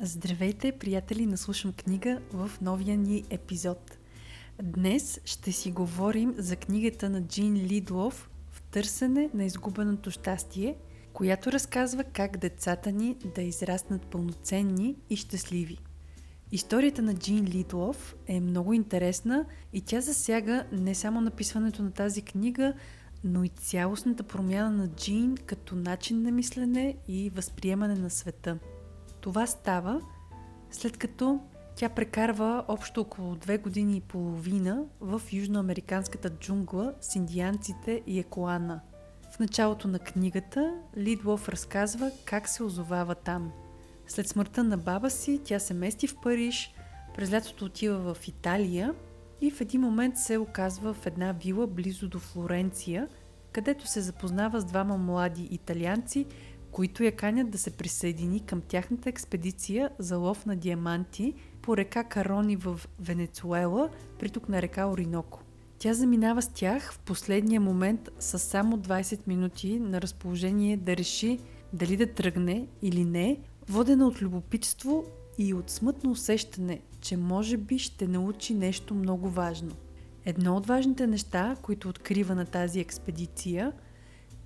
Здравейте, приятели на Слушам книга в новия ни епизод. Днес ще си говорим за книгата на Джин Лидлов В търсене на изгубеното щастие, която разказва как децата ни да израснат пълноценни и щастливи. Историята на Джин Лидлов е много интересна и тя засяга не само написването на тази книга, но и цялостната промяна на Джин като начин на мислене и възприемане на света – това става след като тя прекарва общо около две години и половина в южноамериканската джунгла с индианците и екоана. В началото на книгата Лидлов разказва как се озовава там. След смъртта на баба си тя се мести в Париж, през лятото отива в Италия и в един момент се оказва в една вила близо до Флоренция, където се запознава с двама млади италианци, които я канят да се присъедини към тяхната експедиция за лов на диаманти по река Карони в Венецуела, приток на река Ориноко. Тя заминава с тях в последния момент с само 20 минути на разположение да реши дали да тръгне или не, водена от любопитство и от смътно усещане, че може би ще научи нещо много важно. Едно от важните неща, които открива на тази експедиция –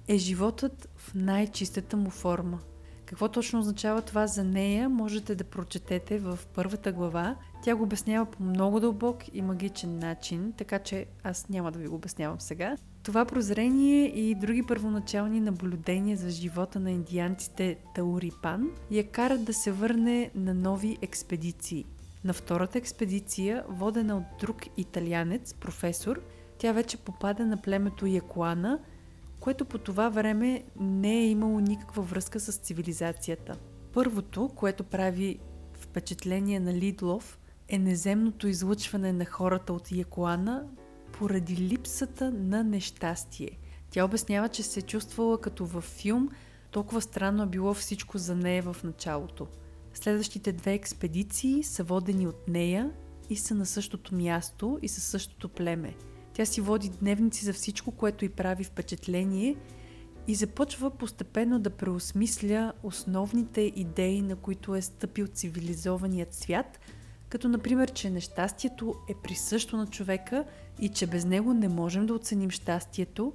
е животът в най-чистата му форма. Какво точно означава това за нея, можете да прочетете в първата глава. Тя го обяснява по много дълбок и магичен начин, така че аз няма да ви го обяснявам сега. Това прозрение и други първоначални наблюдения за живота на индианците Таурипан я карат да се върне на нови експедиции. На втората експедиция, водена от друг италианец, професор, тя вече попада на племето Якуана – което по това време не е имало никаква връзка с цивилизацията. Първото, което прави впечатление на Лидлов, е неземното излъчване на хората от Якоана поради липсата на нещастие. Тя обяснява, че се е чувствала като във филм, толкова странно е било всичко за нея в началото. Следващите две експедиции са водени от нея и са на същото място и със същото племе – тя си води дневници за всичко, което й прави впечатление и започва постепенно да преосмисля основните идеи, на които е стъпил цивилизованият свят, като например, че нещастието е присъщо на човека и че без него не можем да оценим щастието,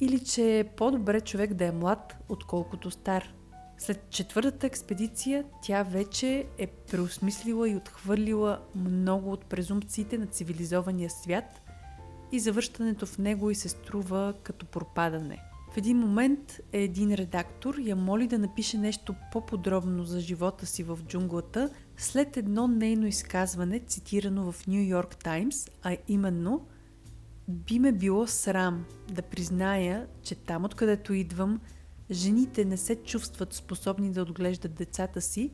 или че е по-добре човек да е млад, отколкото стар. След четвъртата експедиция тя вече е преосмислила и отхвърлила много от презумпциите на цивилизования свят – и завръщането в него и се струва като пропадане. В един момент един редактор я моли да напише нещо по-подробно за живота си в джунглата след едно нейно изказване, цитирано в Нью Йорк Таймс, а именно Би ме било срам да призная, че там откъдето идвам, жените не се чувстват способни да отглеждат децата си,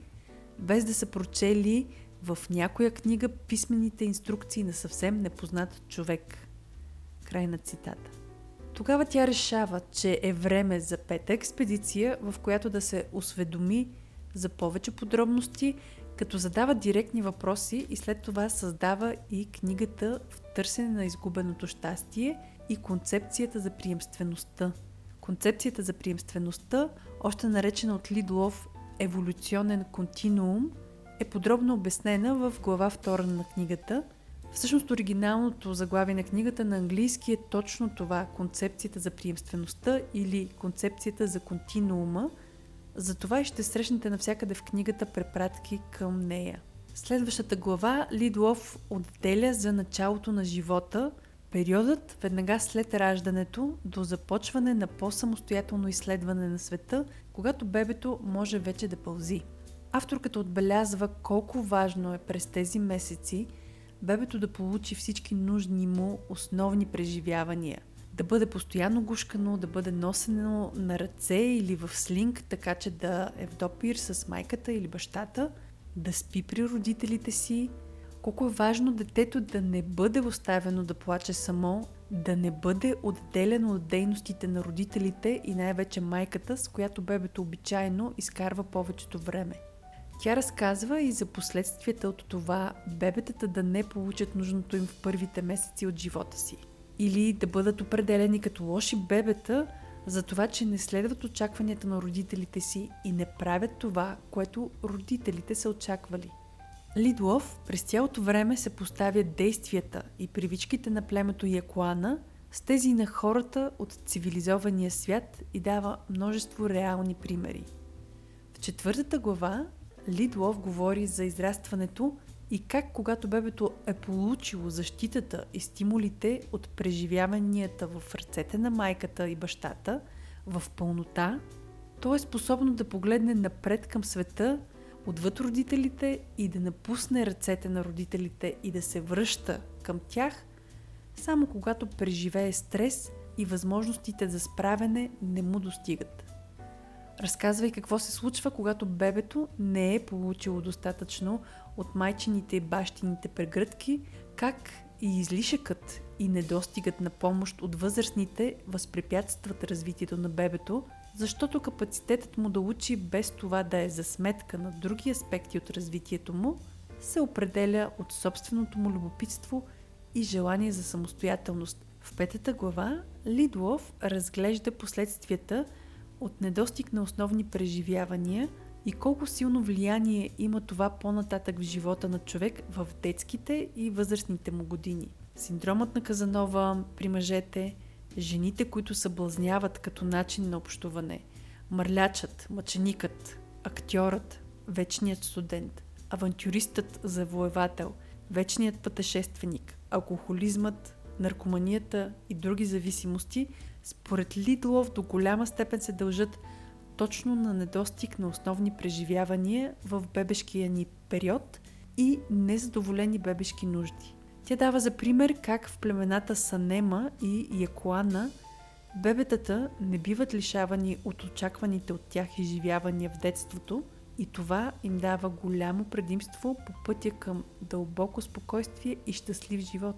без да са прочели в някоя книга писмените инструкции на съвсем непознат човек. Край на цитата. Тогава тя решава, че е време за пета експедиция, в която да се осведоми за повече подробности, като задава директни въпроси и след това създава и книгата В търсене на изгубеното щастие и концепцията за приемствеността. Концепцията за приемствеността, още наречена от Лидлов еволюционен континуум, е подробно обяснена в глава 2 на книгата – Всъщност оригиналното заглавие на книгата на английски е точно това – концепцията за приемствеността или концепцията за континуума. Затова и ще срещнете навсякъде в книгата препратки към нея. Следващата глава Лидлов отделя за началото на живота, периодът веднага след раждането до започване на по-самостоятелно изследване на света, когато бебето може вече да пълзи. Авторката отбелязва колко важно е през тези месеци – бебето да получи всички нужни му основни преживявания. Да бъде постоянно гушкано, да бъде носено на ръце или в слинг, така че да е в допир с майката или бащата, да спи при родителите си. Колко е важно детето да не бъде оставено да плаче само, да не бъде отделено от дейностите на родителите и най-вече майката, с която бебето обичайно изкарва повечето време. Тя разказва и за последствията от това бебетата да не получат нужното им в първите месеци от живота си. Или да бъдат определени като лоши бебета, за това, че не следват очакванията на родителите си и не правят това, което родителите са очаквали. Лидлов през цялото време се поставя действията и привичките на племето Якуана с тези на хората от цивилизования свят и дава множество реални примери. В четвъртата глава Лидлов говори за израстването и как когато бебето е получило защитата и стимулите от преживяванията в ръцете на майката и бащата в пълнота, то е способно да погледне напред към света, отвъд родителите и да напусне ръцете на родителите и да се връща към тях, само когато преживее стрес и възможностите за справяне не му достигат. Разказва и какво се случва, когато бебето не е получило достатъчно от майчините и бащините прегръдки, как и излишъкът и недостигът на помощ от възрастните възпрепятстват развитието на бебето, защото капацитетът му да учи без това да е за сметка на други аспекти от развитието му, се определя от собственото му любопитство и желание за самостоятелност. В петата глава Лидлов разглежда последствията от недостиг на основни преживявания – и колко силно влияние има това по-нататък в живота на човек в детските и възрастните му години. Синдромът на Казанова при мъжете, жените, които съблазняват като начин на общуване, мърлячът, мъченикът, актьорът, вечният студент, авантюристът завоевател, вечният пътешественик, алкохолизмът, наркоманията и други зависимости, според Лидлов до голяма степен се дължат точно на недостиг на основни преживявания в бебешкия ни период и незадоволени бебешки нужди. Тя дава за пример как в племената Санема и Якуана бебетата не биват лишавани от очакваните от тях изживявания в детството и това им дава голямо предимство по пътя към дълбоко спокойствие и щастлив живот.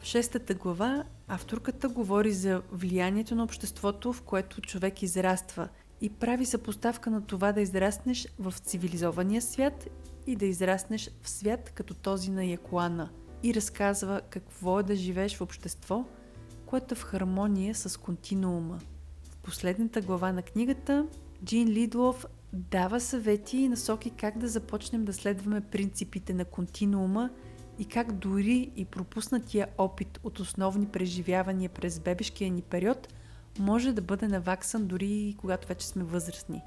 В шестата глава авторката говори за влиянието на обществото, в което човек израства – и прави съпоставка на това да израснеш в цивилизования свят и да израснеш в свят като този на Якуана и разказва какво е да живееш в общество, което е в хармония с континуума. В последната глава на книгата Джин Лидлов дава съвети и насоки как да започнем да следваме принципите на континуума и как дори и пропуснатия опит от основни преживявания през бебешкия ни период – може да бъде наваксан дори и когато вече сме възрастни.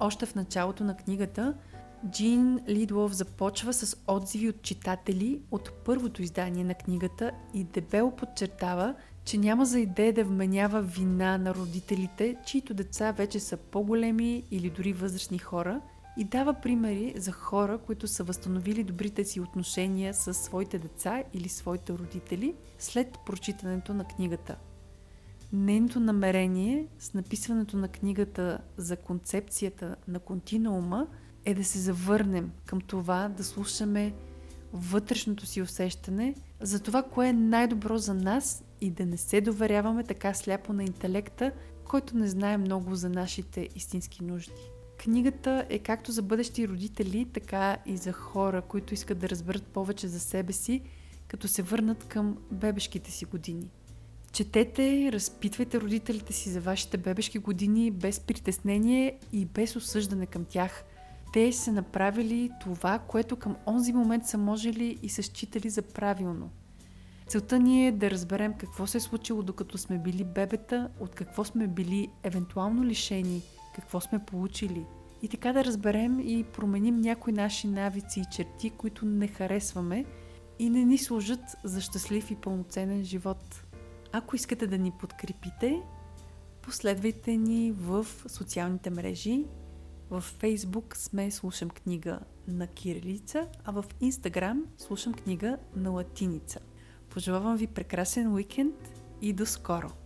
Още в началото на книгата Джин Лидлов започва с отзиви от читатели от първото издание на книгата и дебело подчертава, че няма за идея да вменява вина на родителите, чието деца вече са по-големи или дори възрастни хора и дава примери за хора, които са възстановили добрите си отношения с своите деца или своите родители след прочитането на книгата – Нейното намерение с написването на книгата за концепцията на континуума е да се завърнем към това да слушаме вътрешното си усещане за това, кое е най-добро за нас и да не се доверяваме така сляпо на интелекта, който не знае много за нашите истински нужди. Книгата е както за бъдещи родители, така и за хора, които искат да разберат повече за себе си, като се върнат към бебешките си години. Четете, разпитвайте родителите си за вашите бебешки години без притеснение и без осъждане към тях. Те са направили това, което към онзи момент са можели и са считали за правилно. Целта ни е да разберем какво се е случило докато сме били бебета, от какво сме били евентуално лишени, какво сме получили. И така да разберем и променим някои наши навици и черти, които не харесваме и не ни служат за щастлив и пълноценен живот. Ако искате да ни подкрепите, последвайте ни в социалните мрежи. В Facebook сме Слушам книга на кирилица, а в Instagram Слушам книга на латиница. Пожелавам ви прекрасен уикенд и до скоро!